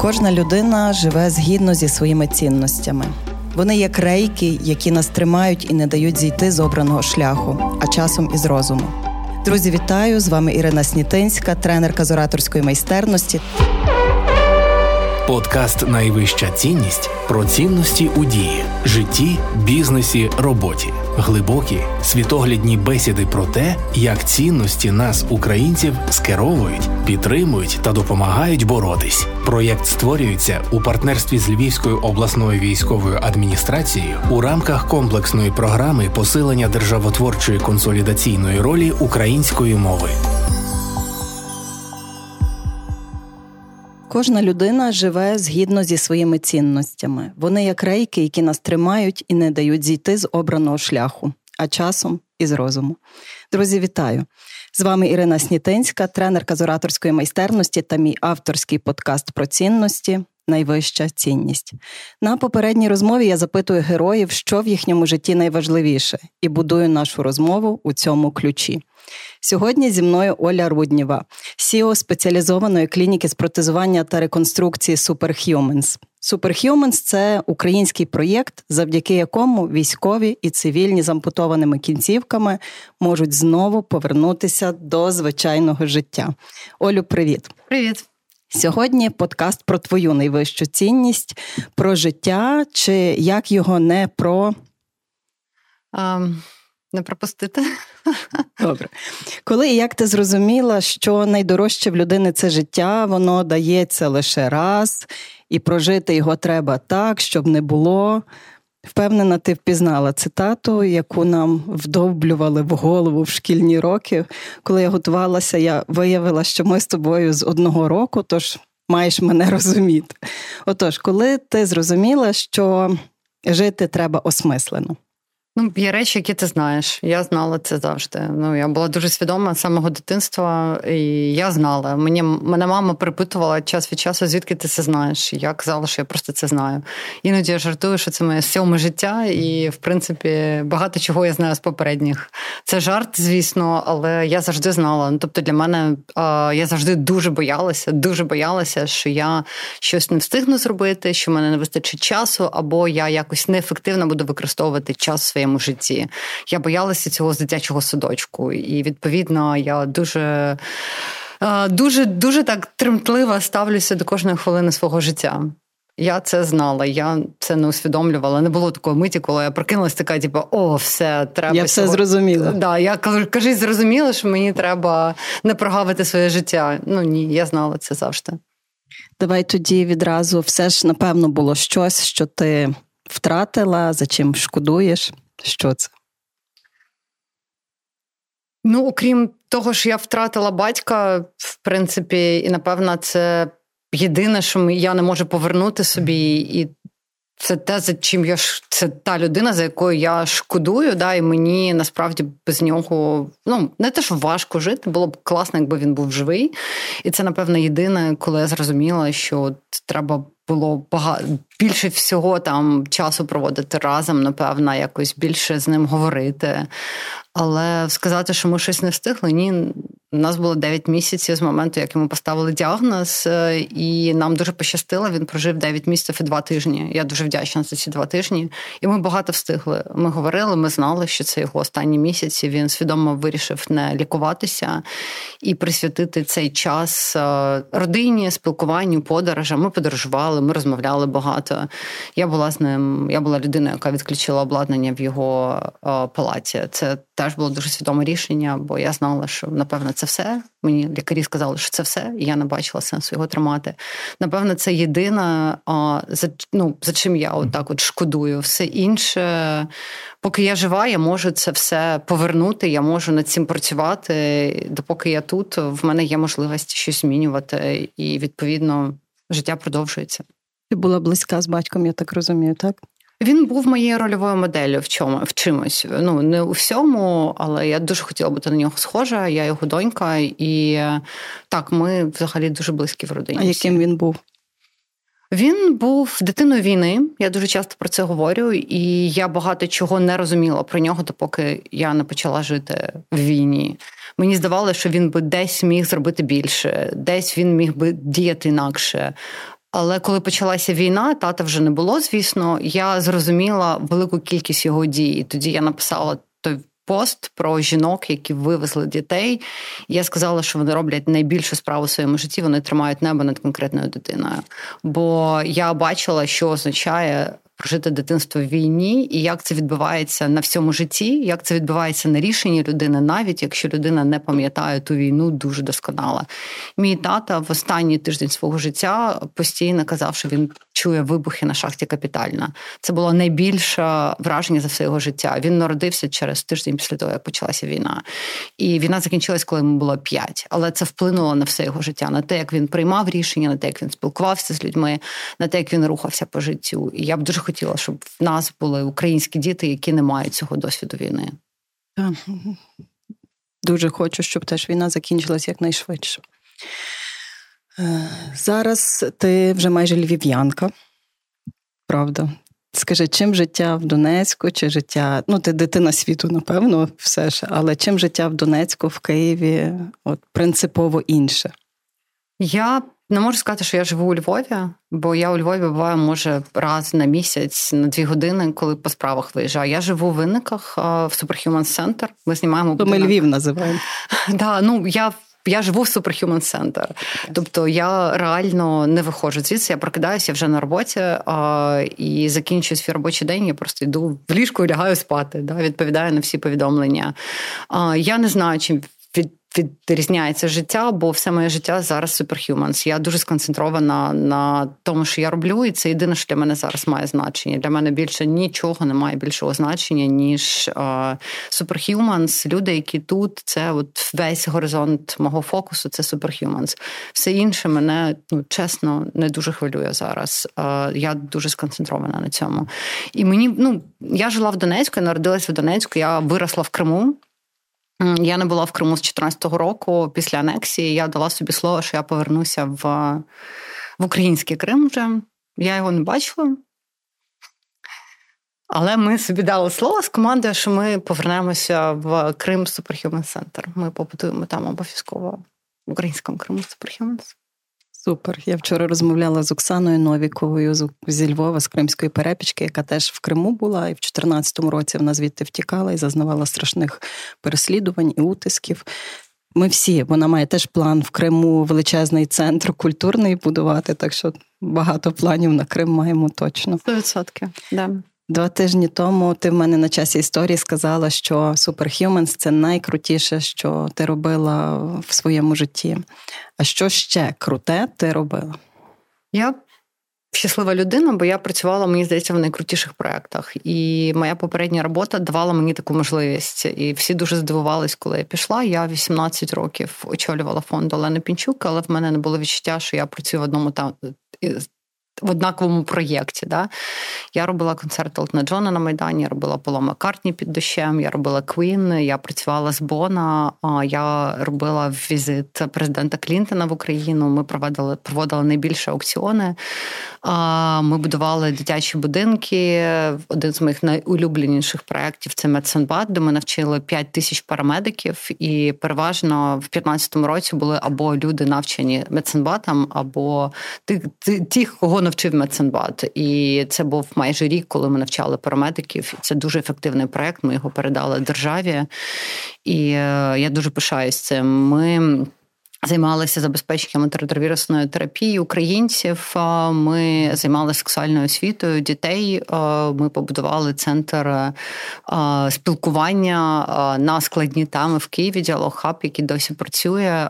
Кожна людина живе згідно зі своїми цінностями. Вони як рейки, які нас тримають і не дають зійти з обраного шляху, а часом із розуму. Друзі, вітаю! З вами Ірина Снітинська, тренерка з ораторської майстерності. Подкаст Найвища цінність про цінності у дії, житті, бізнесі, роботі, глибокі світоглядні бесіди про те, як цінності нас, українців, скеровують, підтримують та допомагають боротись. Проєкт створюється у партнерстві з Львівською обласною військовою адміністрацією у рамках комплексної програми посилення державотворчої консолідаційної ролі української мови. Кожна людина живе згідно зі своїми цінностями. Вони як рейки, які нас тримають і не дають зійти з обраного шляху, а часом із розуму. Друзі, вітаю! З вами Ірина Снітинська, тренерка з ораторської майстерності та мій авторський подкаст про цінності. Найвища цінність на попередній розмові я запитую героїв, що в їхньому житті найважливіше, і будую нашу розмову у цьому ключі. Сьогодні зі мною Оля Рудніва, CEO спеціалізованої клініки з протезування та реконструкції Superhumans. Superhumans – це український проєкт, завдяки якому військові і цивільні з ампутованими кінцівками можуть знову повернутися до звичайного життя. Олю, привіт. Привіт. Сьогодні подкаст про твою найвищу цінність, про життя, чи як його не про. Um, не пропустити. Добре. Коли і як ти зрозуміла, що найдорожче в людини це життя, воно дається лише раз, і прожити його треба так, щоб не було. Впевнена, ти впізнала цитату, яку нам вдовблювали в голову в шкільні роки. Коли я готувалася, я виявила, що ми з тобою з одного року, тож маєш мене розуміти. Отож, коли ти зрозуміла, що жити треба осмислено. Ну, є речі, які ти знаєш. Я знала це завжди. Ну, я була дуже свідома з самого дитинства, і я знала. Мені мене мама припитувала час від часу, звідки ти це знаєш. Я казала, що я просто це знаю. Іноді я жартую, що це моє сьоме життя, і в принципі багато чого я знаю з попередніх. Це жарт, звісно, але я завжди знала. Ну, тобто для мене я завжди дуже боялася, дуже боялася, що я щось не встигну зробити, що в мене не вистачить часу, або я якось неефективно буду використовувати час своєму своєму житті. Я боялася цього з дитячого садочку, і відповідно я дуже. Е, дуже дуже так тремтливо ставлюся до кожної хвилини свого життя. Я це знала, я це не усвідомлювала. Не було такої миті, коли я прокинулася, така, типу, о, все, треба. Я все зрозуміла. Да, Я кажись, зрозуміла, що мені треба не прогавити своє життя. Ну ні, я знала це завжди. Давай тоді відразу все ж, напевно, було щось, що ти втратила, за чим шкодуєш. Що це? Ну, окрім того, що я втратила батька, в принципі, і напевно, це єдине, що я не можу повернути собі, і це те, за чим я це та людина, за якою я шкодую, да, і мені насправді без нього ну не те, що важко жити, було б класно, якби він був живий. І це, напевно, єдине, коли я зрозуміла, що треба було багато більше всього там часу проводити разом, напевно, якось більше з ним говорити. Але сказати, що ми щось не встигли, ні. У нас було 9 місяців з моменту, як йому поставили діагноз, е, і нам дуже пощастило. Він прожив 9 місяців і 2 тижні. Я дуже вдячна за ці 2 тижні. І ми багато встигли. Ми говорили, ми знали, що це його останні місяці. Він свідомо вирішив не лікуватися і присвятити цей час е, родині, спілкуванню, подорожам. Ми подорожували, ми розмовляли багато. Я була з ним. Я була людиною, яка відключила обладнання в його е, палаті. Це теж було дуже свідоме рішення, бо я знала, що напевно це все. Мені лікарі сказали, що це все, і я не бачила сенсу його тримати. Напевно, це єдине, за ну, за чим я отак от шкодую. Все інше, поки я жива, я можу це все повернути. Я можу над цим працювати. Допоки я тут, в мене є можливість щось змінювати, і відповідно життя продовжується. Ти була близька з батьком, я так розумію, так? Він був моєю рольовою моделлю в чому в чимось. Ну не у всьому, але я дуже хотіла бути на нього схожа. Я його донька, і так, ми взагалі дуже близькі в родині. А яким він був? Він був дитиною війни. Я дуже часто про це говорю, і я багато чого не розуміла про нього, допоки я не почала жити в війні. Мені здавалося, що він би десь міг зробити більше, десь він міг би діяти інакше. Але коли почалася війна, тата вже не було, звісно, я зрозуміла велику кількість його дій. І тоді я написала той пост про жінок, які вивезли дітей. Я сказала, що вони роблять найбільшу справу в своєму житті. Вони тримають небо над конкретною дитиною. Бо я бачила, що означає прожити дитинство в війні, і як це відбувається на всьому житті, як це відбувається на рішенні людини, навіть якщо людина не пам'ятає ту війну дуже досконало. Мій тата в останній тиждень свого життя постійно казав, що він чує вибухи на шахті капітальна. Це було найбільше враження за все його життя. Він народився через тиждень після того, як почалася війна. І війна закінчилась, коли йому було п'ять. Але це вплинуло на все його життя, на те, як він приймав рішення, на те, як він спілкувався з людьми, на те, як він рухався по життю. І я б дуже хотіла, щоб в нас були українські діти, які не мають цього досвіду війни. Дуже хочу, щоб теж війна закінчилась якнайшвидше. Зараз ти вже майже львів'янка, правда? Скажи, чим життя в Донецьку, чи життя, ну, ти дитина світу, напевно, все ж, але чим життя в Донецьку, в Києві от принципово інше? Я не можу сказати, що я живу у Львові, бо я у Львові буваю, може, раз на місяць, на дві години, коли по справах виїжджаю. Я живу в виниках в Superhuman Center. Ми знімаємо То ми Львів називаємо. Да, ну я я живу в Superhuman Center. Тобто я реально не виходжу звідси. Я прокидаюся вже на роботі а, і закінчую свій робочий день. Я просто йду в ліжку і лягаю спати. Да, Відповідаю на всі повідомлення. А, Я не знаю, чим відрізняється життя, бо все моє життя зараз Superhumans. Я дуже сконцентрована на тому, що я роблю, і це єдине, що для мене зараз має значення. Для мене більше нічого не має більшого значення, ніж Superhumans. Люди, які тут, це от весь горизонт мого фокусу, це Superhumans. Все інше мене ну чесно не дуже хвилює зараз. Uh, я дуже сконцентрована на цьому. І мені ну я жила в Донецьку, я народилась в Донецьку, я виросла в Криму. Я не була в Криму з 2014 року після анексії. Я дала собі слово, що я повернуся в в український Крим вже. Я його не бачила. Але ми собі дали слово з командою, що ми повернемося в Крим Superhuman Center. Ми побудуємо там обов'язково в українському Криму Superhumans. Супер. Я вчора розмовляла з Оксаною Новіковою зі Львова, з Кримської перепічки, яка теж в Криму була, і в 2014 році вона звідти втікала і зазнавала страшних переслідувань і утисків. Ми всі, вона має теж план в Криму, величезний центр культурний будувати, так що багато планів на Крим маємо точно. 100%, да. Два тижні тому ти в мене на часі історії сказала, що Superhumans – це найкрутіше, що ти робила в своєму житті. А що ще круте ти робила? Я щаслива людина, бо я працювала, мені здається, в найкрутіших проєктах. І моя попередня робота давала мені таку можливість. І всі дуже здивувались, коли я пішла. Я 18 років очолювала фонд Олени Пінчук, але в мене не було відчуття, що я працюю в одному там в однаковому проєкті. Да? Я робила концерт Елтона Джона на Майдані, я робила Пола Маккартні під дощем, я робила Queen, я працювала з Боно, я робила візит президента Клінтона в Україну. Ми проводили проводили найбільше аукціони. Ми будували дитячі будинки. Один з моїх найулюбленіших проєктів це Медсанбат, де ми навчили 5 тисяч парамедиків, і переважно в 2015 році були або люди навчені Медсанбатом, або ті, кого навчив Медсанбат. І це був майже рік, коли ми навчали парамедиків. Це дуже ефективний проект. Ми його передали державі, і е, я дуже пишаюсь цим. Ми Займалися забезпеченням антиретровірусної терапії українців. Ми займалися сексуальною освітою дітей. Ми побудували центр спілкування на складні теми в Києві. Діалог Хаб, який досі працює.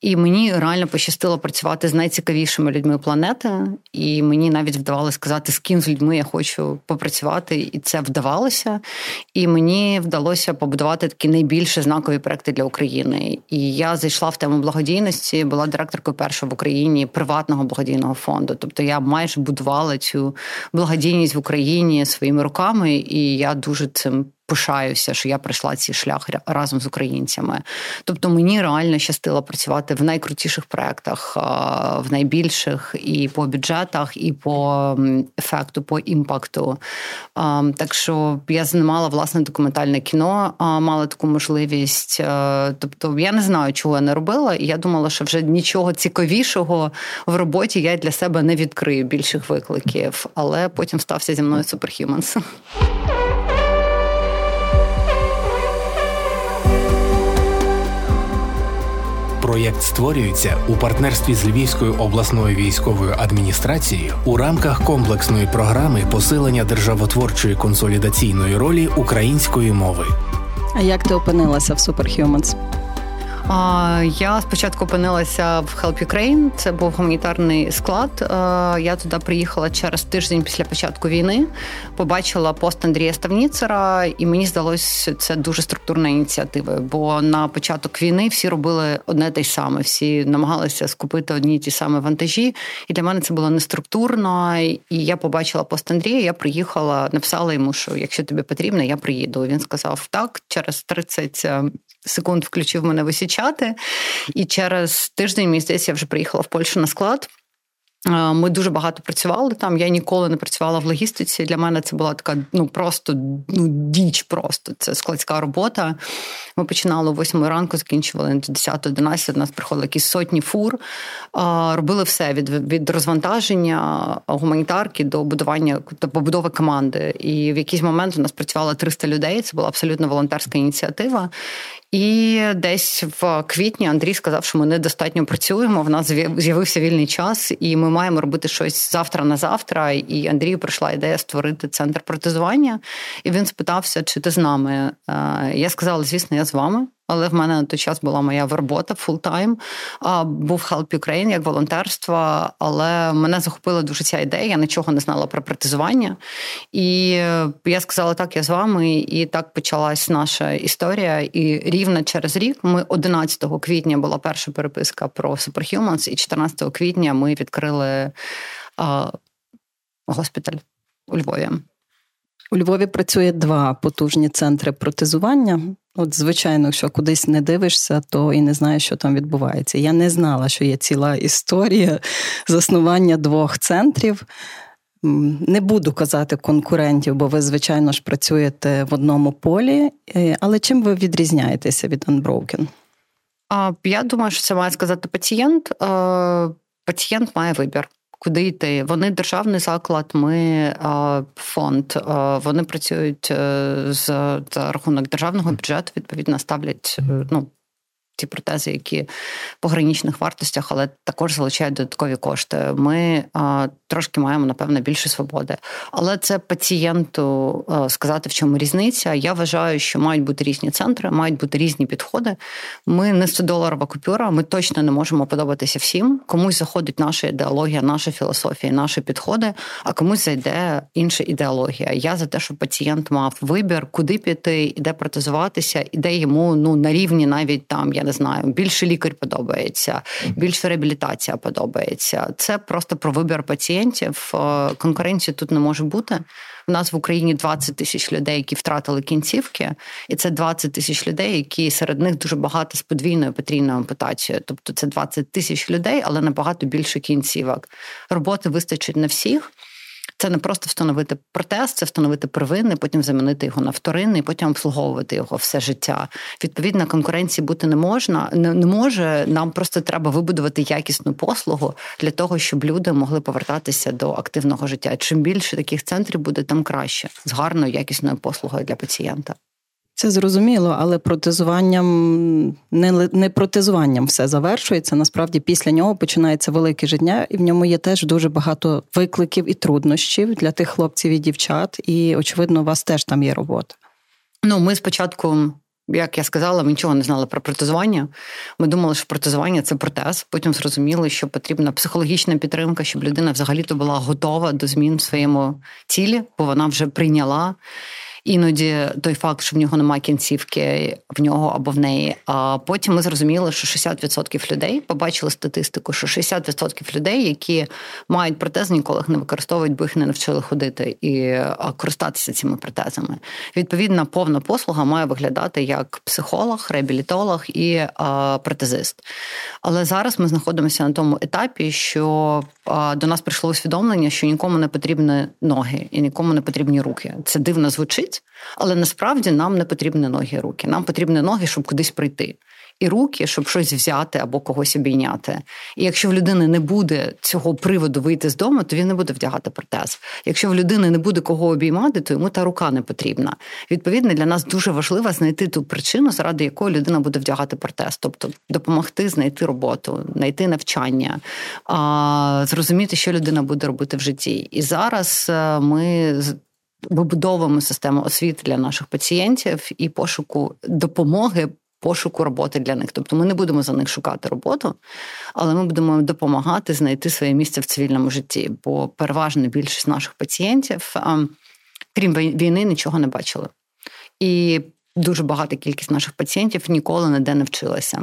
І мені реально пощастило працювати з найцікавішими людьми планети. І мені навіть вдавалося сказати, з ким з людьми я хочу попрацювати, і це вдавалося. І мені вдалося побудувати такі найбільші знакові проекти для України. І я зайшла зайшла в тему благодійності, була директоркою першого в Україні приватного благодійного фонду. Тобто я майже будувала цю благодійність в Україні своїми руками, і я дуже цим пишаюся, що я пройшла цей шлях разом з українцями. Тобто мені реально щастило працювати в найкрутіших проектах, в найбільших і по бюджетах, і по ефекту, по імпакту. Так що я знімала власне документальне кіно, мала таку можливість. Тобто я не знаю, чого я не робила, і я думала, що вже нічого цікавішого в роботі я для себе не відкрию більших викликів, але потім стався зі мною Superhumans. Проєкт створюється у партнерстві з Львівською обласною військовою адміністрацією у рамках комплексної програми посилення державотворчої консолідаційної ролі української мови. А як ти опинилася в Superhumans? Я спочатку опинилася в Help Ukraine, це був гуманітарний склад. Я туди приїхала через тиждень після початку війни, побачила пост Андрія Ставніцера, і мені здалося, це дуже структурна ініціатива. Бо на початок війни всі робили одне те й саме, всі намагалися скупити одні ті самі вантажі. І для мене це було неструктурно. І я побачила пост Андрія. Я приїхала, написала йому, що якщо тобі потрібно, я приїду. Він сказав так, через 30 секунд включив мене висічати. І через тиждень, мені здається, я вже приїхала в Польщу на склад. Ми дуже багато працювали там. Я ніколи не працювала в логістиці. Для мене це була така ну просто ну діч. Просто це складська робота. Ми починали о 8 ранку, закінчували до 10-11, У нас приходили якісь сотні фур. Робили все від від розвантаження гуманітарки до будування до побудови команди. І в якийсь момент у нас працювало 300 людей. Це була абсолютно волонтерська ініціатива. І десь в квітні Андрій сказав, що ми недостатньо працюємо. В нас з'явився вільний час, і ми маємо робити щось завтра на завтра. І Андрію прийшла ідея створити центр протезування. І він спитався, чи ти з нами. Е, я сказала, звісно, я з вами але в мене на той час була моя робота full-time. Був Help Ukraine як волонтерство, але мене захопила дуже ця ідея. Я нічого не знала про протезування. І я сказала, так, я з вами, і так почалась наша історія. І рівно через рік ми 11 квітня була перша переписка про Superhumans, і 14 квітня ми відкрили а, госпіталь у Львові. У Львові працює два потужні центри протезування. От, звичайно, якщо кудись не дивишся, то і не знаєш, що там відбувається. Я не знала, що є ціла історія заснування двох центрів. Не буду казати конкурентів, бо ви, звичайно ж, працюєте в одному полі. Е, але чим ви відрізняєтеся від Unbroken? Я думаю, що це має сказати пацієнт. Пацієнт має вибір куди йти. Вони державний заклад, ми фонд. Вони працюють е, за рахунок державного бюджету. Відповідно, ставлять е, ну ті протези, які по гранічних вартостях, але також залучають додаткові кошти. Ми а, трошки маємо, напевно, більше свободи. Але це пацієнту а, сказати, в чому різниця. Я вважаю, що мають бути різні центри, мають бути різні підходи. Ми не 100-доларова купюра, ми точно не можемо подобатися всім. Комусь заходить наша ідеологія, наша філософія, наші підходи, а комусь зайде інша ідеологія. Я за те, щоб пацієнт мав вибір, куди піти, і де протезуватися, і де йому ну на рівні навіть там я не знаю, більше лікар подобається, більше реабілітація подобається. Це просто про вибір пацієнтів. Е, конкуренції тут не може бути. У нас в Україні 20 тисяч людей, які втратили кінцівки, і це 20 тисяч людей, які серед них дуже багато з подвійною потрійною ампутацією. Тобто це 20 тисяч людей, але набагато більше кінцівок. Роботи вистачить на всіх. Це не просто встановити протез, це встановити первинний, потім замінити його на вторинний, потім обслуговувати його все життя. Відповідно, конкуренції бути не можна, не, не може. Нам просто треба вибудувати якісну послугу для того, щоб люди могли повертатися до активного життя. Чим більше таких центрів буде, тим краще з гарною якісною послугою для пацієнта. Це зрозуміло, але протезуванням не не протезуванням все завершується. Насправді, після нього починається велике життя, і в ньому є теж дуже багато викликів і труднощів для тих хлопців і дівчат. І очевидно, у вас теж там є робота. Ну, ми спочатку. Як я сказала, ми нічого не знали про протезування. Ми думали, що протезування це протез. Потім зрозуміли, що потрібна психологічна підтримка, щоб людина взагалі-то була готова до змін в своєму тілі, бо вона вже прийняла іноді той факт, що в нього немає кінцівки в нього або в неї. А потім ми зрозуміли, що 60% людей побачили статистику, що 60% людей, які мають протез, ніколи не використовують, бо їх не навчили ходити і користатися цими протезами. Відповідна повна послуга має виглядати як психолог, реабілітолог і протезист. Але зараз ми знаходимося на тому етапі, що до нас прийшло усвідомлення, що нікому не потрібні ноги і нікому не потрібні руки. Це дивно звучить, але насправді нам не потрібні ноги і руки. Нам потрібні ноги, щоб кудись прийти і руки, щоб щось взяти або когось обійняти. І якщо в людини не буде цього приводу вийти з дому, то він не буде вдягати протез. Якщо в людини не буде кого обіймати, то йому та рука не потрібна. Відповідно, для нас дуже важливо знайти ту причину, заради якої людина буде вдягати протез, тобто допомогти знайти роботу, знайти навчання, зрозуміти, що людина буде робити в житті. І зараз е, ми. Вибудовуємо систему освіти для наших пацієнтів і пошуку допомоги пошуку роботи для них. Тобто ми не будемо за них шукати роботу, але ми будемо допомагати знайти своє місце в цивільному житті. Бо переважна більшість наших пацієнтів, крім війни, нічого не бачили. І дуже багата кількість наших пацієнтів ніколи ніде не вчилася.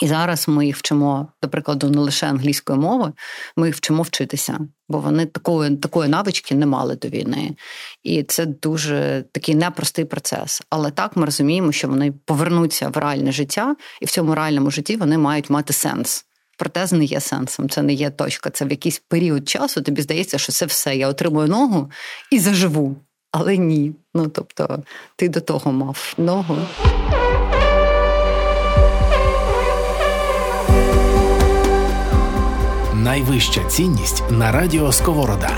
І зараз ми їх вчимо, до прикладу, не лише англійської мови, ми їх вчимо вчитися, бо вони такої такої навички не мали до війни. І це дуже такий непростий процес. Але так ми розуміємо, що вони повернуться в реальне життя, і в цьому реальному житті вони мають мати сенс. Протез не є сенсом, це не є точка. Це в якийсь період часу тобі здається, що це все. Я отримую ногу і заживу. Але ні. Ну тобто, ти до того мав ногу. Найвища цінність на радіо Сковорода.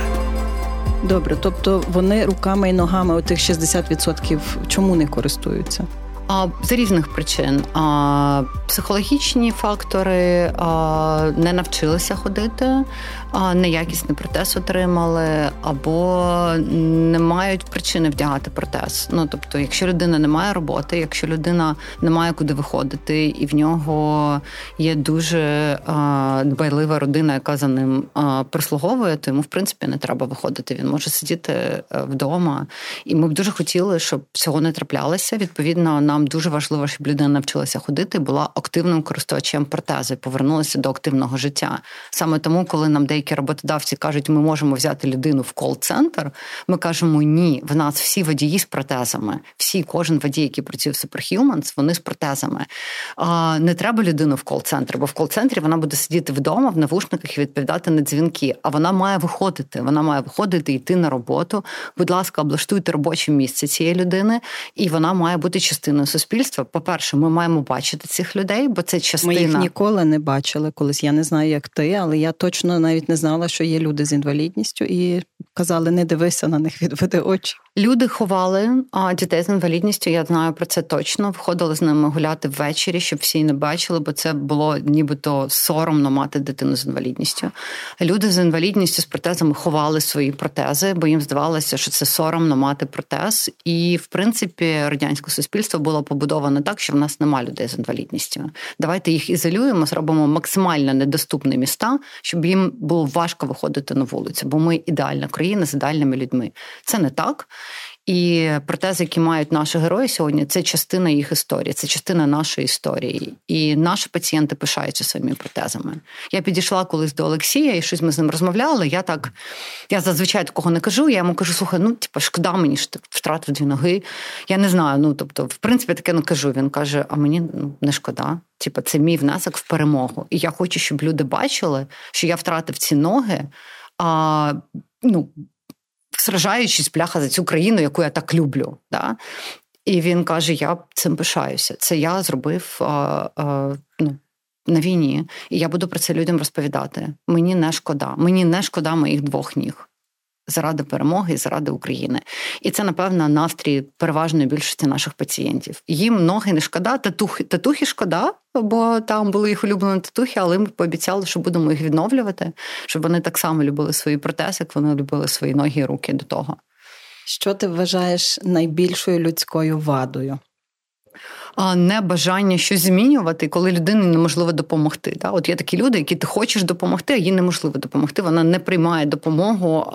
Добре, тобто вони руками і ногами у тих 60% чому не користуються? А з різних причин а, психологічні фактори а, не навчилися ходити, неякісний протез отримали, або не мають причини вдягати протез. Ну тобто, якщо людина не має роботи, якщо людина не має куди виходити, і в нього є дуже дбайлива родина, яка за ним прислуговує, то йому в принципі не треба виходити. Він може сидіти е, вдома. І ми б дуже хотіли, щоб цього не траплялося. Відповідно, нам дуже важливо, щоб людина навчилася ходити, була активним користувачем протези, повернулася до активного життя. Саме тому, коли нам деякі деякі роботодавці кажуть, ми можемо взяти людину в кол-центр. Ми кажемо, ні, в нас всі водії з протезами. Всі, кожен водій, який працює в Superhumans, вони з протезами. А, Не треба людину в кол-центр, бо в кол-центрі вона буде сидіти вдома в навушниках і відповідати на дзвінки. А вона має виходити. Вона має виходити, йти на роботу. Будь ласка, облаштуйте робоче місце цієї людини, і вона має бути частиною суспільства. По-перше, ми маємо бачити цих людей, бо це частина. Ми їх ніколи не бачили колись. Я не знаю, як ти, але я точно навіть не знала, що є люди з інвалідністю, і казали, не дивися на них, відведи очі. Люди ховали а дітей з інвалідністю. Я знаю про це точно. Входили з ними гуляти ввечері, щоб всі не бачили, бо це було нібито соромно мати дитину з інвалідністю. Люди з інвалідністю з протезами ховали свої протези, бо їм здавалося, що це соромно мати протез. І в принципі радянське суспільство було побудоване так, що в нас немає людей з інвалідністю. Давайте їх ізолюємо, зробимо максимально недоступні міста, щоб їм було важко виходити на вулицю, бо ми ідеальна країна з ідеальними людьми. Це не так. І протези, які мають наші герої сьогодні, це частина їх історії, це частина нашої історії. І наші пацієнти пишаються своїми протезами. Я підійшла колись до Олексія, і щось ми з ним розмовляли. Я так я зазвичай такого не кажу. Я йому кажу, слухай, ну типу, шкода мені що ти втратив дві ноги. Я не знаю. Ну тобто, в принципі, таке не кажу. Він каже: А мені ну, не шкода. Типу, це мій внесок в перемогу. І я хочу, щоб люди бачили, що я втратив ці ноги. А, ну, сражаючись пляха за цю країну, яку я так люблю. Да? І він каже: Я цим пишаюся. Це я зробив а, а, ну, на війні, і я буду про це людям розповідати. Мені не шкода. Мені не шкода моїх двох ніг заради перемоги і заради України. І це, напевно, настрій переважної більшості наших пацієнтів. Їм ноги не шкода, татухи, татухи шкода, бо там були їх улюблені татухи, але ми пообіцяли, що будемо їх відновлювати, щоб вони так само любили свої протези, як вони любили свої ноги і руки до того. Що ти вважаєш найбільшою людською вадою? Не бажання щось змінювати, коли людині неможливо допомогти. Да? От є такі люди, які ти хочеш допомогти, а їй неможливо допомогти. Вона не приймає допомогу,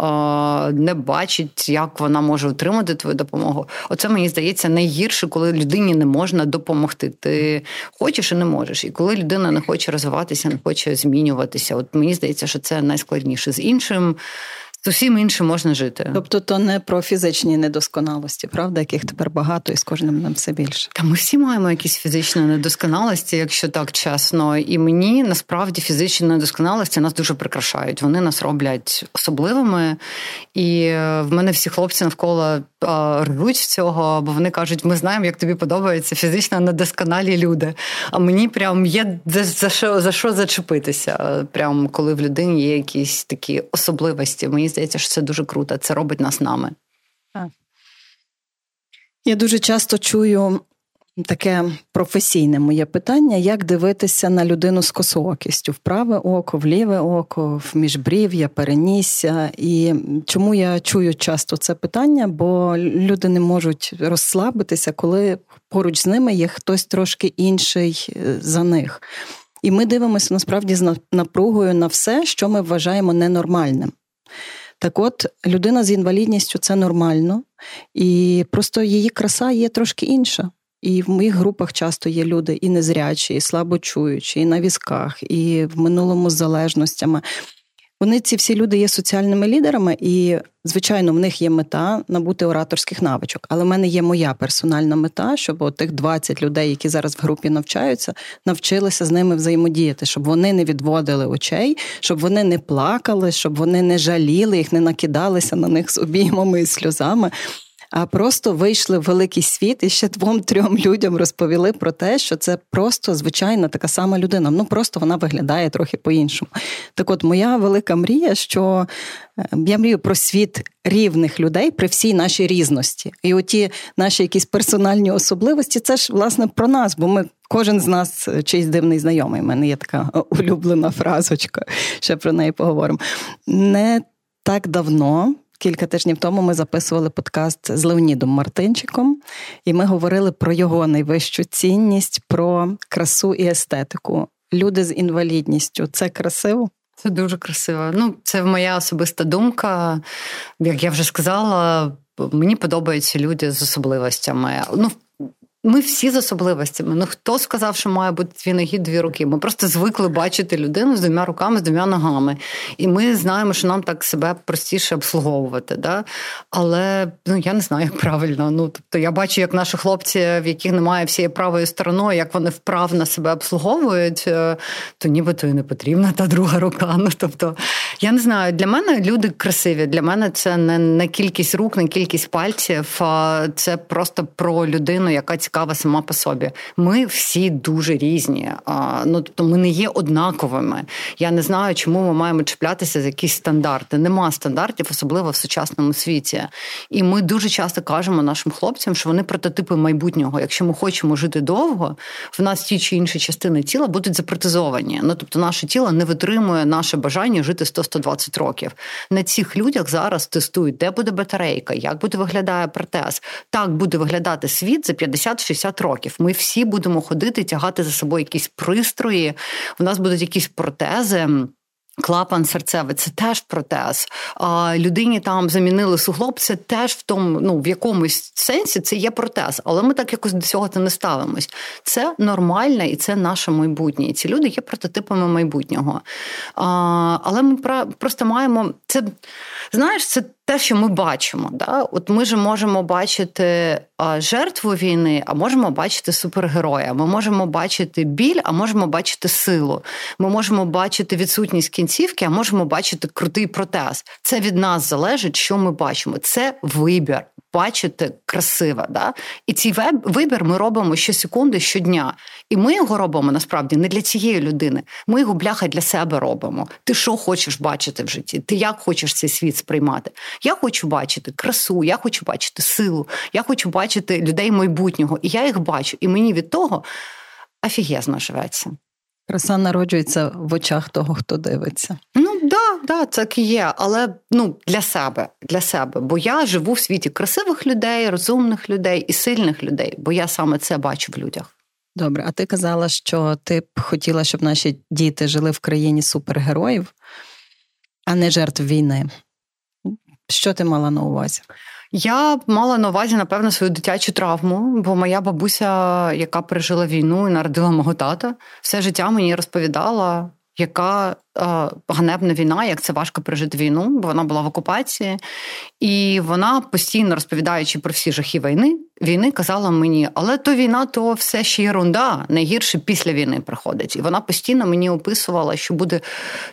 не бачить, як вона може отримати твою допомогу. Оце мені здається найгірше, коли людині не можна допомогти. Ти хочеш і не можеш. І коли людина не хоче розвиватися, не хоче змінюватися. От мені здається, що це найскладніше з іншим з усім іншим можна жити. Тобто, то не про фізичні недосконалості, правда, яких тепер багато і з кожним нам все більше. Та ми всі маємо якісь фізичні недосконалості, якщо так чесно. І мені насправді фізичні недосконалості нас дуже прикрашають. Вони нас роблять особливими. І е, в мене всі хлопці навколо рвуть цього, бо вони кажуть, ми знаємо, як тобі подобаються фізично недосконалі люди. А мені прям є за що за що зачепитися. Прям коли в людині є якісь такі особливості. Мені здається, що це дуже круто. Це робить нас нами. Я дуже часто чую таке професійне моє питання: як дивитися на людину з косоокістю в праве око, в ліве око, в міжбрів'я, перенісся. І чому я чую часто це питання? Бо люди не можуть розслабитися, коли поруч з ними є хтось трошки інший е, за них. І ми дивимося насправді з напругою на все, що ми вважаємо ненормальним. Так от, людина з інвалідністю це нормально, і просто її краса є трошки інша. І в моїх групах часто є люди і незрячі, і слабочуючі, і на візках, і в минулому з залежностями. Вони ці всі люди є соціальними лідерами, і, звичайно, в них є мета набути ораторських навичок. Але в мене є моя персональна мета, щоб тих 20 людей, які зараз в групі навчаються, навчилися з ними взаємодіяти, щоб вони не відводили очей, щоб вони не плакали, щоб вони не жаліли їх, не накидалися на них з обіймами і сльозами а просто вийшли в великий світ і ще двом-трьом людям розповіли про те, що це просто звичайна така сама людина. Ну просто вона виглядає трохи по-іншому. Так, от моя велика мрія, що е, я мрію про світ рівних людей при всій нашій різності. І оті наші якісь персональні особливості, це ж власне про нас, бо ми. Кожен з нас е, чийсь дивний знайомий. У мене є така е, улюблена фразочка, ще про неї поговоримо. Не так давно Кілька тижнів тому ми записували подкаст з Леонідом Мартинчиком, і ми говорили про його найвищу цінність, про красу і естетику. Люди з інвалідністю це красиво. Це дуже красиво. Ну, це моя особиста думка. Як я вже сказала, мені подобаються люди з особливостями. Ну, ми всі з особливостями. Ну хто сказав, що має бути ноги, дві руки? Ми просто звикли бачити людину з двома руками, з двома ногами. І ми знаємо, що нам так себе простіше обслуговувати. Да? Але ну я не знаю, як правильно. Ну тобто я бачу, як наші хлопці, в яких немає всієї правої сторони, як вони вправно себе обслуговують, е, то нібито і не потрібна та друга рука. Ну тобто, я не знаю, для мене люди красиві. Для мене це не, не кількість рук, не кількість пальців, це просто про людину, яка цікава сама по собі. Ми всі дуже різні. Ну тобто ми не є однаковими. Я не знаю, чому ми маємо чіплятися за якісь стандарти. Нема стандартів, особливо в сучасному світі. І ми дуже часто кажемо нашим хлопцям, що вони прототипи майбутнього. Якщо ми хочемо жити довго, в нас ті чи інші частини тіла будуть запротизовані. Ну тобто, наше тіло не витримує наше бажання жити 100-120 років. На цих людях зараз тестують, де буде батарейка, як буде виглядає протез. Так буде виглядати світ за 50 60 років. Ми всі будемо ходити, тягати за собою якісь пристрої. У нас будуть якісь протези. Клапан серцевий це теж протез. А людині там замінили суглоб, це теж в тому, ну в якомусь сенсі це є протез, але ми так якось до цього не ставимось. Це нормальне і це наше майбутнє. І ці люди є прототипами майбутнього. А, Але ми просто маємо це. Знаєш, це те, що ми бачимо. Да? От ми ж можемо бачити жертву війни, а можемо бачити супергероя. Ми можемо бачити біль, а можемо бачити силу. Ми можемо бачити відсутність кінцівки, а можемо бачити крутий протез. Це від нас залежить, що ми бачимо. Це вибір. Бачити красиво. Да? І цей вибір ми робимо щосекунди, щодня. І ми його робимо насправді не для цієї людини. Ми його бляха для себе робимо. Ти що хочеш бачити в житті? Ти як хочеш цей світ сприймати? Я хочу бачити красу, я хочу бачити силу, я хочу бачити людей майбутнього. І я їх бачу. І мені від того офігезно живеться. Краса народжується в очах того, хто дивиться. Ну да, так і є. Але ну для себе, для себе. Бо я живу в світі красивих людей, розумних людей і сильних людей, бо я саме це бачу в людях. Добре, а ти казала, що ти б хотіла, щоб наші діти жили в країні супергероїв, а не жертв війни. Що ти мала на увазі? Я мала на увазі, напевно, свою дитячу травму, бо моя бабуся, яка пережила війну і народила мого тата, все життя мені розповідала, яка ганебна війна, як це важко пережити війну, бо вона була в окупації, і вона постійно розповідаючи про всі жахи війни, війни казала мені, але то війна, то все ще єрунда, найгірше після війни приходить. І вона постійно мені описувала, що буде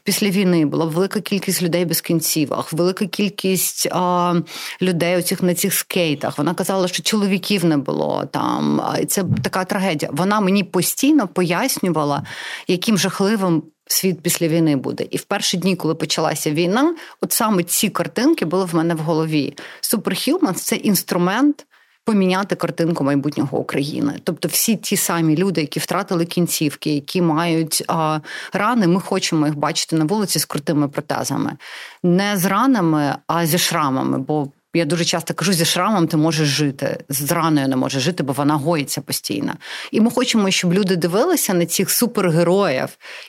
після війни. Була велика кількість людей без кінцівок, велика кількість а, людей оцих на цих скейтах. Вона казала, що чоловіків не було там. І це така трагедія. Вона мені постійно пояснювала, яким жахливим світ після війни буде. І в перші дні, коли почалася війна, от саме ці картинки були в мене в голові. Superhumans – це інструмент. Поміняти картинку майбутнього України, тобто всі ті самі люди, які втратили кінцівки, які мають а, рани, ми хочемо їх бачити на вулиці з крутими протезами, не з ранами, а зі шрамами. Бо я дуже часто кажу, зі шрамом ти можеш жити, з раною не можеш жити, бо вона гоїться постійно. І ми хочемо, щоб люди дивилися на цих супергероїв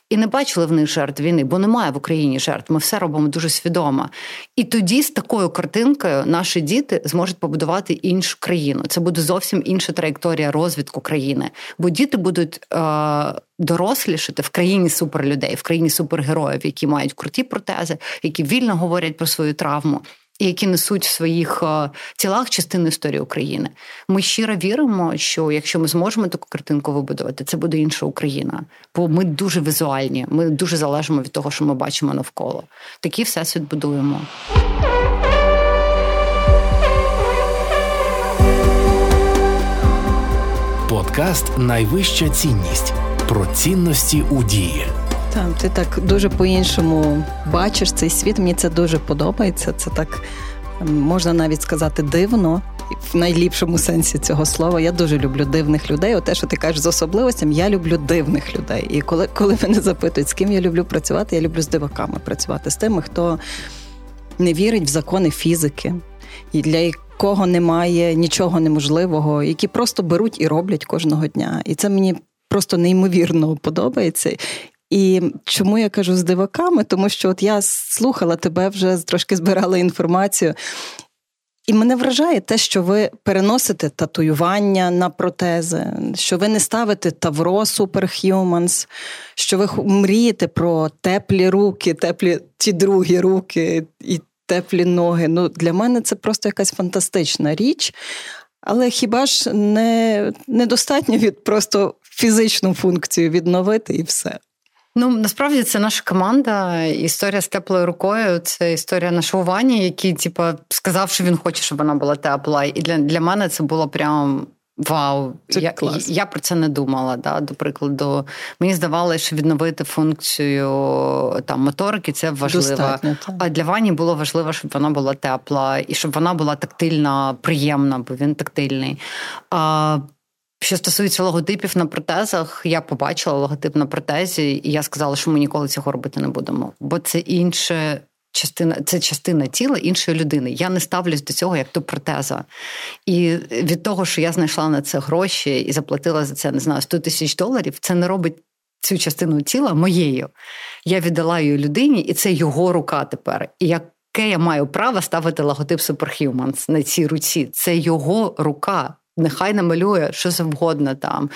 і не бачили в них жертв війни, бо немає в Україні жертв. Ми все робимо дуже свідомо. І тоді з такою картинкою наші діти зможуть побудувати іншу країну. Це буде зовсім інша траєкторія розвитку країни, бо діти будуть. Е- Дорослішати в країні суперлюдей, в країні супергероїв, які мають круті протези, які вільно говорять про свою травму які несуть в своїх е, тілах частину історії України. Ми щиро віримо, що якщо ми зможемо таку картинку вибудувати, це буде інша Україна. Бо ми дуже візуальні, ми дуже залежимо від того, що ми бачимо навколо. Такий всесвіт будуємо. Подкаст Найвища цінність про цінності у дії. Так, ти так дуже по-іншому бачиш цей світ. Мені це дуже подобається. Це так можна навіть сказати дивно. В найліпшому сенсі цього слова я дуже люблю дивних людей. От те, що ти кажеш з особливостями, я люблю дивних людей. І коли коли мене запитують, з ким я люблю працювати, я люблю з диваками працювати, з тими, хто не вірить в закони фізики, і для якого немає нічого неможливого, які просто беруть і роблять кожного дня. І це мені просто неймовірно подобається. І чому я кажу з диваками? Тому що от я слухала тебе, вже трошки збирала інформацію. І мене вражає те, що ви переносите татуювання на протези, що ви не ставите Тавро Superhumans, що ви мрієте про теплі руки, теплі ті другі руки і теплі ноги. Ну, Для мене це просто якась фантастична річ. Але хіба ж не недостатньо від просто фізичну функцію відновити і все? Ну насправді це наша команда. Історія з теплою рукою. Це історія нашого Вані, який, типу, сказав, що він хоче, щоб вона була тепла. І для для мене це було прям. Вау, це я клас. я про це не думала. Да, До прикладу, мені здавалося, що відновити функцію там моторики це важливо. Достатньо, а для Вані було важливо, щоб вона була тепла і щоб вона була тактильна, приємна, бо він тактильний. А що стосується логотипів на протезах, я побачила логотип на протезі, і я сказала, що ми ніколи цього робити не будемо, бо це інше. Частина це частина тіла іншої людини. Я не ставлюсь до цього як до протеза. І від того, що я знайшла на це гроші і заплатила за це, не знаю, 100 тисяч доларів, це не робить цю частину тіла моєю. Я віддала її людині, і це його рука тепер. І яке я маю право ставити логотип Superhumans на цій руці? Це його рука. Нехай намалює що завгодно там,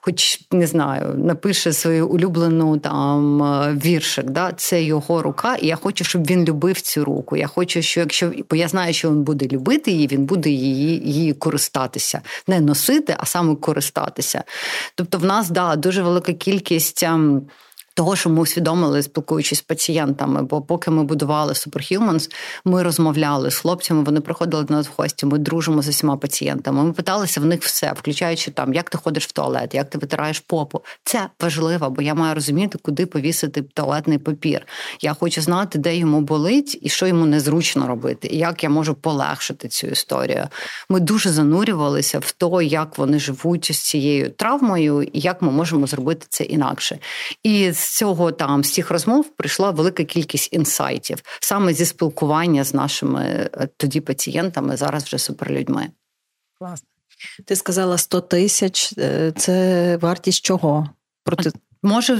хоч не знаю, напише свою улюблену там е, віршик. Да? Це його рука, і я хочу, щоб він любив цю руку. Я хочу, що якщо бо я знаю, що він буде любити її, він буде її її користатися, не носити, а саме користатися. Тобто, в нас да дуже велика кількість. Того, що ми усвідомили, спілкуючись з пацієнтами, бо поки ми будували Superhumans, ми розмовляли з хлопцями, вони приходили до нас в гості, ми дружимо з усіма пацієнтами. Ми питалися в них все, включаючи там, як ти ходиш в туалет, як ти витираєш попу. Це важливо, бо я маю розуміти, куди повісити туалетний папір. Я хочу знати, де йому болить і що йому незручно робити, і як я можу полегшити цю історію. Ми дуже занурювалися в то, як вони живуть з цією травмою, і як ми можемо зробити це інакше. І цього там з цих розмов прийшла велика кількість інсайтів саме зі спілкування з нашими е, тоді пацієнтами, зараз вже суперлюдьми. Класно. Ти сказала 100 тисяч. Е, це вартість чого? Проти Може,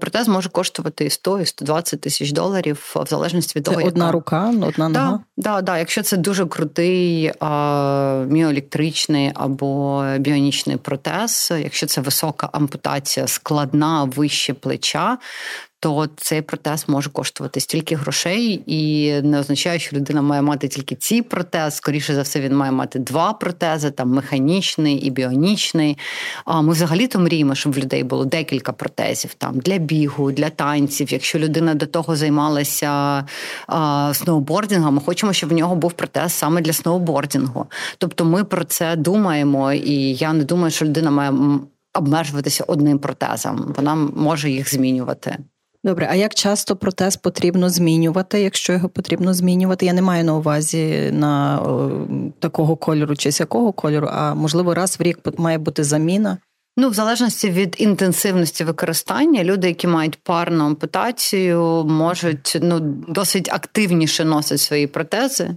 протез може коштувати і 100, і 120 тисяч доларів, в залежності від це того, одна яка... рука, одна нога? Да, да, да. Якщо це дуже крутий а, міоелектричний або біонічний протез, якщо це висока ампутація, складна вище плеча, то цей протез може коштувати стільки грошей, і не означає, що людина має мати тільки цей протез. Скоріше за все, він має мати два протези: там механічний і біонічний. А ми взагалі-то мріємо, щоб в людей було декілька протезів там для бігу, для танців. Якщо людина до того займалася а, сноубордингом, ми хочемо, щоб в нього був протез саме для сноубордингу. Тобто, ми про це думаємо, і я не думаю, що людина має. Обмежуватися одним протезом, вона може їх змінювати. Добре, а як часто протез потрібно змінювати, якщо його потрібно змінювати? Я не маю на увазі на о, такого кольору чи сякого кольору, а можливо раз в рік має бути заміна. Ну, в залежності від інтенсивності використання, люди, які мають парну ампутацію, можуть ну досить активніше носити свої протези,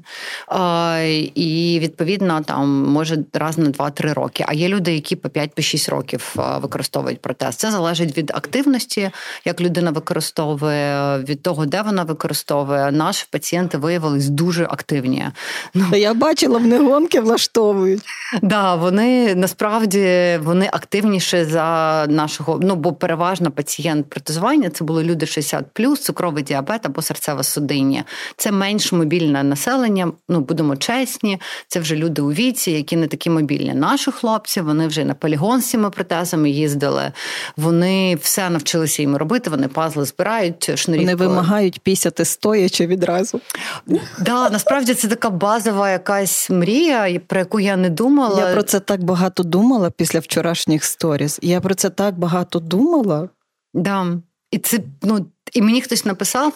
і відповідно там може раз на 2-3 роки. А є люди, які по 5-6 років використовують протез. Це залежить від активності, як людина використовує, від того, де вона використовує. Наші пацієнти виявились дуже активні. Ну я бачила, вони гонки влаштовують. Да, вони насправді вони активні активніше за нашого. Ну бо переважно пацієнт протезування це були люди 60+, цукровий діабет або серцево-судинні. Це менш мобільне населення. Ну будемо чесні. Це вже люди у віці, які не такі мобільні. Наші хлопці вони вже на полігон з цими протезами їздили. Вони все навчилися їм робити. Вони пазли збирають шнурівку. Вони вимагають пісяти стоячи відразу. Да, насправді це така базова якась мрія, про яку я не думала. Я про це так багато думала після вчорашніх сторіс. Я про це так багато думала. Да. І це ну і мені хтось написав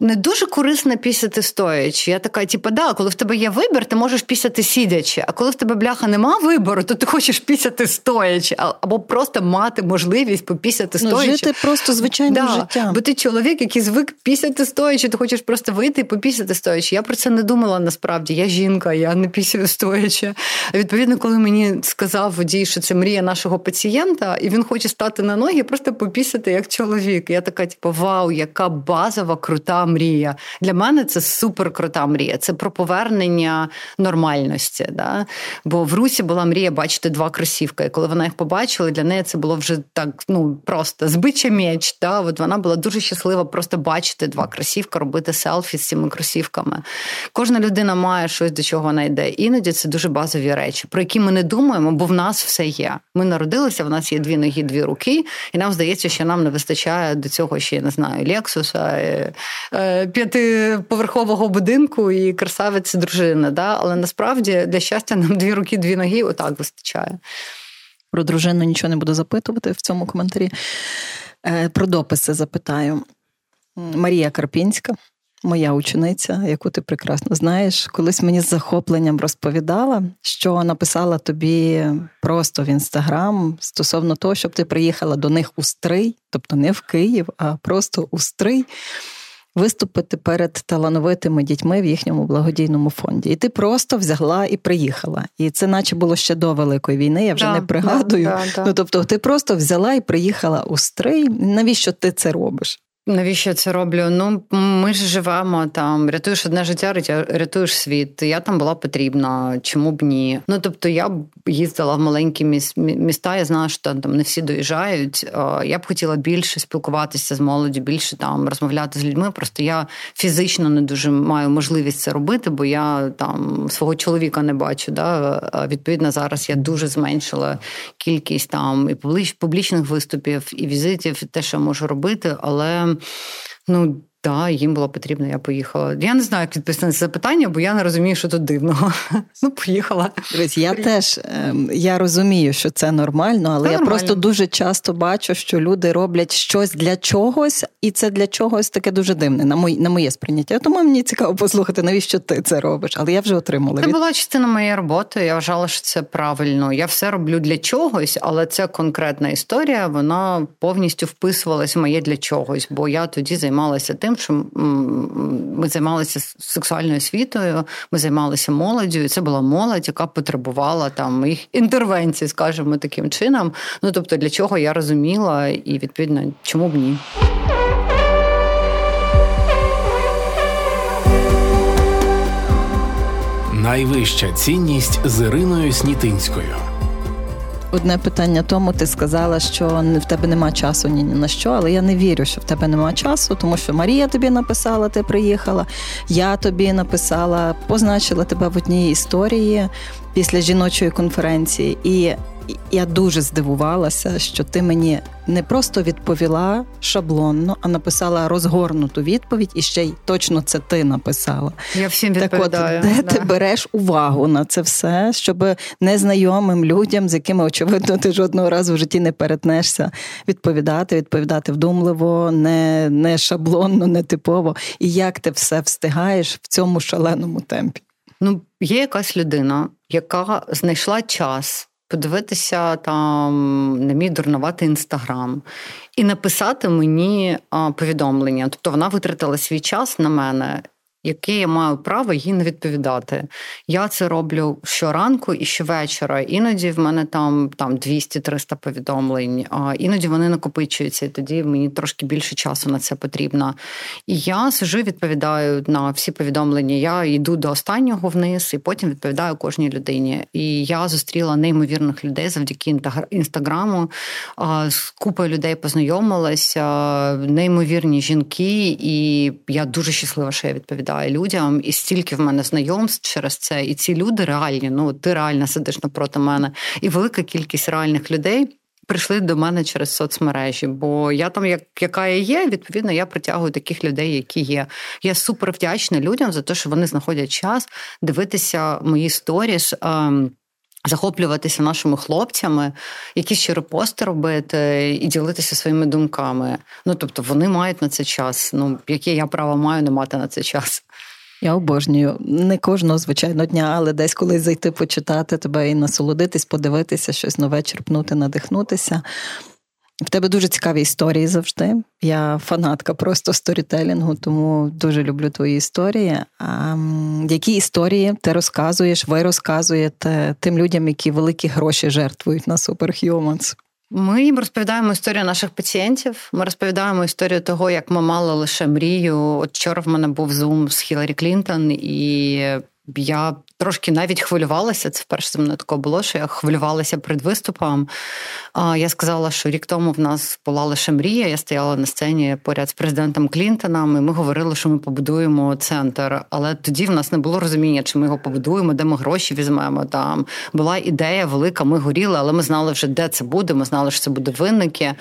не дуже корисно пісяти стоячи. Я така, типу, да, коли в тебе є вибір, ти можеш пісяти сидячи. А коли в тебе бляха нема вибору, то ти хочеш пісяти стоячи, або просто мати можливість попісяти стоячи. Ну, Жити просто звичайним да, життям. Бо ти чоловік, який звик пісяти стоячи, ти хочеш просто вийти і попісяти стоячи. Я про це не думала насправді. Я жінка, я не пісяю стоячи. А відповідно, коли мені сказав водій, що це мрія нашого пацієнта, і він хоче стати на ноги, просто попісяти як чоловік. Я така, типу, вау яка базова крута мрія. Для мене це супер крута мрія. Це про повернення нормальності. Да? Бо в Русі була мрія бачити два кросівки. І коли вона їх побачила, для неї це було вже так ну просто збича меч. Да? От вона була дуже щаслива просто бачити два кросівки, робити селфі з цими кросівками. Кожна людина має щось, до чого вона йде. Іноді це дуже базові речі, про які ми не думаємо, бо в нас все є. Ми народилися, в нас є дві ноги, дві руки, і нам здається, що нам не вистачає до цього ще я не знаю Лексуса, е, е, п'ятиповерхового будинку і красавець дружини. Да? Але насправді для щастя нам дві руки, дві ноги отак вистачає. Про дружину нічого не буду запитувати в цьому коментарі. Е, про дописи запитаю. Марія Карпінська моя учениця, яку ти прекрасно знаєш, колись мені з захопленням розповідала, що написала тобі просто в інстаграм стосовно того, щоб ти приїхала до них у Стрий, тобто не в Київ, а просто у Стрий. Виступити перед талановитими дітьми в їхньому благодійному фонді. І ти просто взяла і приїхала. І це, наче було ще до Великої війни, я вже да, не пригадую. Да, да, ну тобто, ти просто взяла і приїхала у стрий. Навіщо ти це робиш? Навіщо я це роблю? Ну ми ж живемо там, рятуєш одне життя, рятуєш світ. Я там була потрібна, чому б ні? Ну тобто, я б їздила в маленькі міста. Я знаю, що там не всі доїжджають. Я б хотіла більше спілкуватися з молоді, більше там розмовляти з людьми. Просто я фізично не дуже маю можливість це робити, бо я там свого чоловіка не бачу. Да? Відповідно, зараз я дуже зменшила кількість там і публічних виступів, і візитів, і те, що можу робити, але ну. Так, їм було потрібно, я поїхала. Я не знаю, як відповісти на це запитання, бо я не розумію, що тут дивного. Ну, поїхала. Я теж ем, я розумію, що це нормально, але це я нормально. просто дуже часто бачу, що люди роблять щось для чогось, і це для чогось таке дуже дивне, на моє, на моє сприйняття. Тому мені цікаво послухати, навіщо ти це робиш. Але я вже отримала. Це від... була частина моєї роботи. Я вважала, що це правильно. Я все роблю для чогось, але це конкретна історія. Вона повністю вписувалась в моє для чогось, бо я тоді займалася тим, що ми займалися сексуальною освітою, ми займалися молоддю, і це була молодь, яка потребувала там моїх інтервенцій, скажімо, таким чином. Ну тобто, для чого я розуміла, і відповідно, чому б ні. Найвища цінність з Іриною Снітинською. Одне питання тому ти сказала, що в тебе нема часу ні на що, але я не вірю, що в тебе нема часу, тому що Марія тобі написала, ти приїхала. Я тобі написала, позначила тебе в одній історії після жіночої конференції, і я дуже здивувалася, що ти мені не просто відповіла шаблонно, а написала розгорнуту відповідь, і ще й точно це ти написала. Я всім відповідаю. Так от, де да. ти береш увагу на це все, щоб незнайомим людям, з якими очевидно ти жодного разу в житті не перетнешся, відповідати, відповідати вдумливо, не, не шаблонно, не типово. І як ти все встигаєш в цьому шаленому темпі? Ну, є якась людина, яка знайшла час подивитися там на мій дурнувати інстаграм і написати мені повідомлення. Тобто вона витратила свій час на мене яке я маю право їй не відповідати. Я це роблю щоранку і щовечора. Іноді в мене там там 200-300 повідомлень, а іноді вони накопичуються, і тоді мені трошки більше часу на це потрібно. І я сижу, відповідаю на всі повідомлення. Я йду до останнього вниз і потім відповідаю кожній людині. І я зустріла неймовірних людей завдяки інстаграму. З купою людей познайомилася, неймовірні жінки, і я дуже щаслива, що я відповідаю розповідаю людям, і стільки в мене знайомств через це, і ці люди реальні. Ну ти реально сидиш напроти мене, і велика кількість реальних людей. Прийшли до мене через соцмережі, бо я там, як яка я є, відповідно, я притягую таких людей, які є. Я супер вдячна людям за те, що вони знаходять час дивитися мої сторіс. Ем, захоплюватися нашими хлопцями, якісь ще репости робити і ділитися своїми думками. Ну тобто вони мають на це час. Ну яке я право маю не мати на це час. Я обожнюю не кожного звичайно дня, але десь колись зайти почитати тебе і насолодитись, подивитися, щось нове черпнути, надихнутися. В тебе дуже цікаві історії завжди. Я фанатка просто сторітелінгу, тому дуже люблю твої історії. А Які історії ти розказуєш, ви розказуєте тим людям, які великі гроші жертвують на Superhumans? Ми їм розповідаємо історію наших пацієнтів. Ми розповідаємо історію того, як ми мали лише мрію. От вчора в мене був зум з Хіларі Клінтон, і я трошки навіть хвилювалася. Це вперше з мене такого було, що я хвилювалася перед виступом. Я сказала, що рік тому в нас була лише мрія. Я стояла на сцені поряд з президентом Клінтоном, і ми говорили, що ми побудуємо центр. Але тоді в нас не було розуміння, чи ми його побудуємо, де ми гроші візьмемо. Там була ідея велика, ми горіли, але ми знали вже, де це буде. Ми знали, що це буде винники.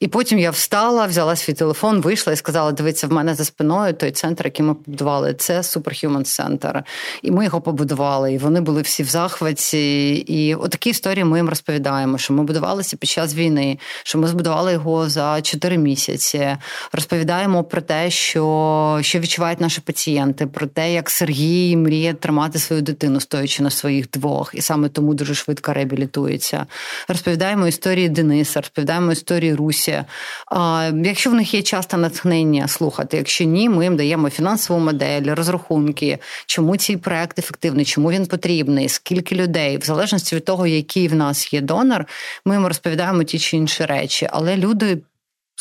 І потім я встала, взяла свій телефон, вийшла і сказала: дивіться, в мене за спиною той центр, який ми побудували, це Superhuman Center. І ми його побудували. І вони були всі в захваті. І отакі історії ми їм розповідаємо, що ми будувалися під час війни, що ми збудували його за 4 місяці. Розповідаємо про те, що що відчувають наші пацієнти, про те, як Сергій мріє тримати свою дитину, стоячи на своїх двох, і саме тому дуже швидко реабілітується. Розповідаємо історії Дениса, розповідаємо історії Русі. А, Якщо в них є часто натхнення слухати, якщо ні, ми їм даємо фінансову модель, розрахунки, чому цей проект ефективний, чому він потрібний, скільки людей, в залежності від того, який в нас є донор, ми їм розповідаємо ті чи інші речі, але люди.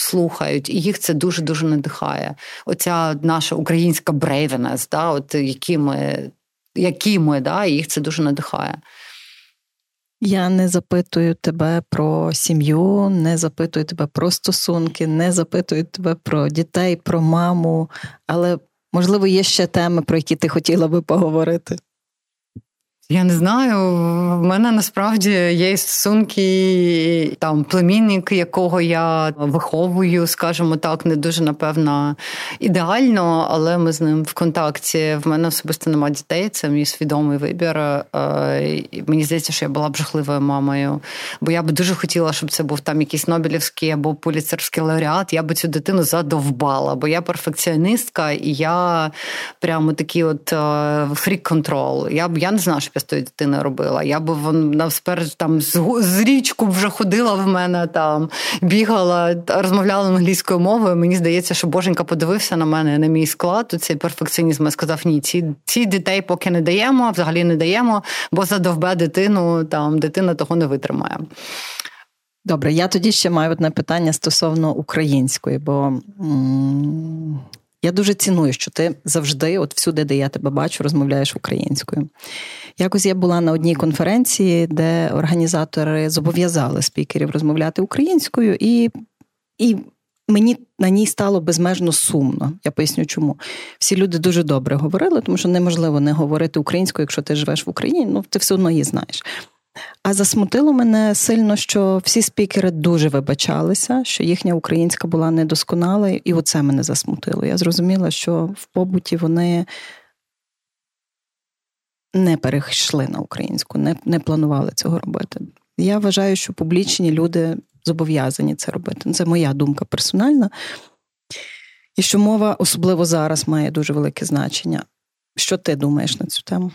Слухають, і їх це дуже дуже надихає. Оця наша українська брейвенес, да, от які ми, які ми, да, і їх це дуже надихає. Я не запитую тебе про сім'ю, не запитую тебе про стосунки, не запитую тебе про дітей, про маму, але можливо є ще теми, про які ти хотіла би поговорити. Я не знаю. В мене насправді є стосунки там племінник, якого я виховую, скажімо так, не дуже напевно ідеально, але ми з ним в контакті. В мене особисто немає дітей. Це мій свідомий вибір. Е, мені здається, що я була б жахливою мамою, бо я би дуже хотіла, щоб це був там якийсь Нобелівський або поліцерський лауреат. Я би цю дитину задовбала, бо я перфекціоністка, і я прямо такий от фрік-контрол. Я я не знаю, що з тою дитиною робила. Я б вона там з, річку вже ходила в мене там, бігала, розмовляла англійською мовою. Мені здається, що Боженька подивився на мене на мій склад. Цей перфекціонізм і сказав: ні, ці ці дітей поки не даємо, взагалі не даємо, бо задовбе дитину, там дитина того не витримає. Добре, я тоді ще маю одне питання стосовно української, бо я дуже ціную, що ти завжди, от всюди, де я тебе бачу, розмовляєш українською. Якось я була на одній конференції, де організатори зобов'язали спікерів розмовляти українською, і, і мені на ній стало безмежно сумно. Я поясню, чому. Всі люди дуже добре говорили, тому що неможливо не говорити українською, якщо ти живеш в Україні, ну ти все одно її знаєш. А засмутило мене сильно, що всі спікери дуже вибачалися, що їхня українська була недосконала, і оце мене засмутило. Я зрозуміла, що в побуті вони не перейшли на українську, не, не планували цього робити. Я вважаю, що публічні люди зобов'язані це робити. Це моя думка персональна. І що мова, особливо зараз, має дуже велике значення. Що ти думаєш на цю тему?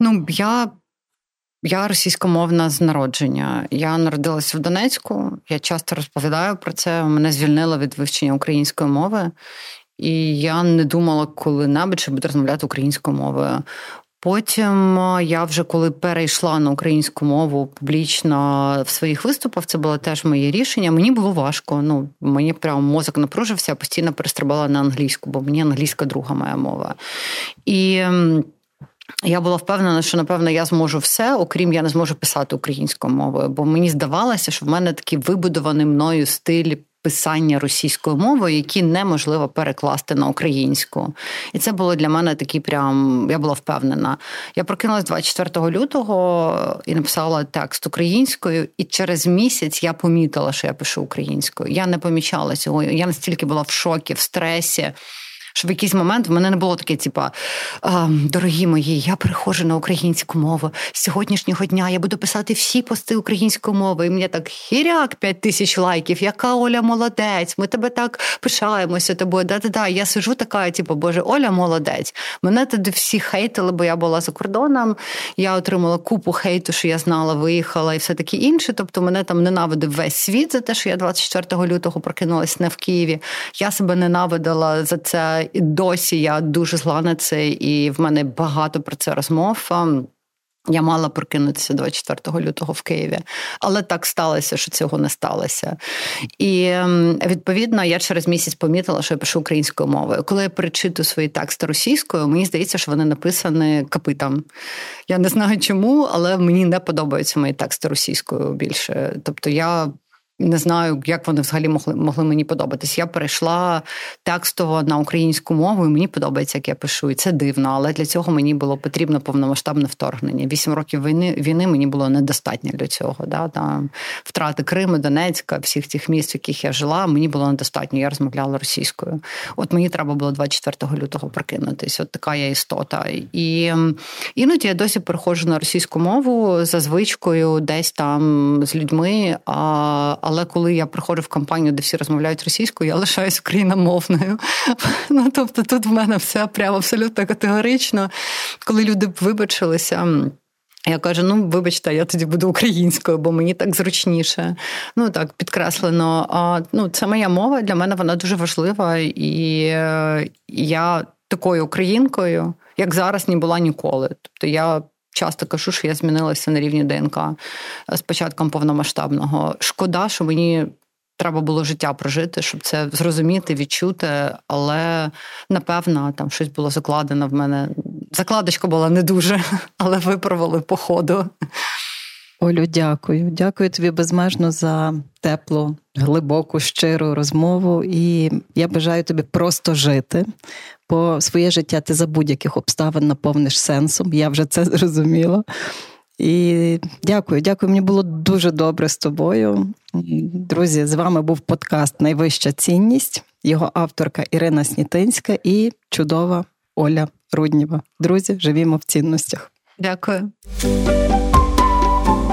Ну, я я російськомовна з народження. Я народилася в Донецьку. Я часто розповідаю про це. Мене звільнило від вивчення української мови, і я не думала коли-небудь, що буду розмовляти українською мовою. Потім я вже коли перейшла на українську мову публічно в своїх виступах, це було теж моє рішення. Мені було важко. Ну мені прямо мозок напружився, постійно перестрибала на англійську, бо мені англійська друга моя мова. І я була впевнена, що напевно я зможу все, окрім я не зможу писати українською мовою, бо мені здавалося, що в мене такий вибудований мною стиль. Писання російською мовою, які неможливо перекласти на українську, і це було для мене такий прям. Я була впевнена. Я прокинулась 24 лютого і написала текст українською, і через місяць я помітила, що я пишу українською. Я не помічала цього. Я настільки була в шокі, в стресі що в якийсь момент в мене не було таке, типа дорогі мої, я переходжу на українську мову. З сьогоднішнього дня я буду писати всі пости українською мовою. І мені так хіряк 5 тисяч лайків, яка Оля молодець, ми тебе так пишаємося тобою. Да-да-да. Я сижу така, типу, Боже, Оля молодець. Мене тоді всі хейтили, бо я була за кордоном. Я отримала купу хейту, що я знала, виїхала і все таке інше. Тобто мене там ненавидив весь світ за те, що я 24 лютого прокинулась не в Києві. Я себе ненавидила за це досі я дуже зла на це, і в мене багато про це розмов. Я мала прокинутися 24 лютого в Києві, але так сталося, що цього не сталося. І відповідно я через місяць помітила, що я пишу українською мовою. Коли я перечитую свої тексти російською, мені здається, що вони написані капитом. Я не знаю чому, але мені не подобаються мої тексти російською більше. Тобто я не знаю, як вони взагалі могли могли мені подобатись. Я перейшла текстово на українську мову, і мені подобається, як я пишу. І це дивно, але для цього мені було потрібно повномасштабне вторгнення. Вісім років війни війни мені було недостатньо для цього. Да? Там Втрати Криму, Донецька, всіх тих міст, в яких я жила, мені було недостатньо. Я розмовляла російською. От мені треба було 24 лютого прокинутись. От така я істота. І іноді я досі переходжу на російську мову за звичкою, десь там з людьми. А але коли я приходжу в компанію, де всі розмовляють російською, я лишаюсь україномовною. Ну тобто, тут в мене все прямо абсолютно категорично. Коли люди вибачилися. Я кажу: ну, вибачте, я тоді буду українською, бо мені так зручніше. Ну так, підкреслено. А, ну, Це моя мова, для мене вона дуже важлива, і е, я такою українкою, як зараз, не була ніколи. Тобто я часто кажу, що я змінилася на рівні ДНК з початком повномасштабного. Шкода, що мені. Треба було життя прожити, щоб це зрозуміти, відчути, але напевно там щось було закладено в мене. Закладочка була не дуже, але виправили по ходу. Олю, дякую. Дякую тобі безмежно за теплу, глибоку, щиру розмову. І я бажаю тобі просто жити, бо своє життя ти за будь-яких обставин наповниш сенсом. Я вже це зрозуміла. І дякую, дякую. Мені було дуже добре з тобою. Друзі, з вами був подкаст Найвища цінність, його авторка Ірина Снітинська і чудова Оля Рудніва. Друзі, живімо в цінностях. Дякую.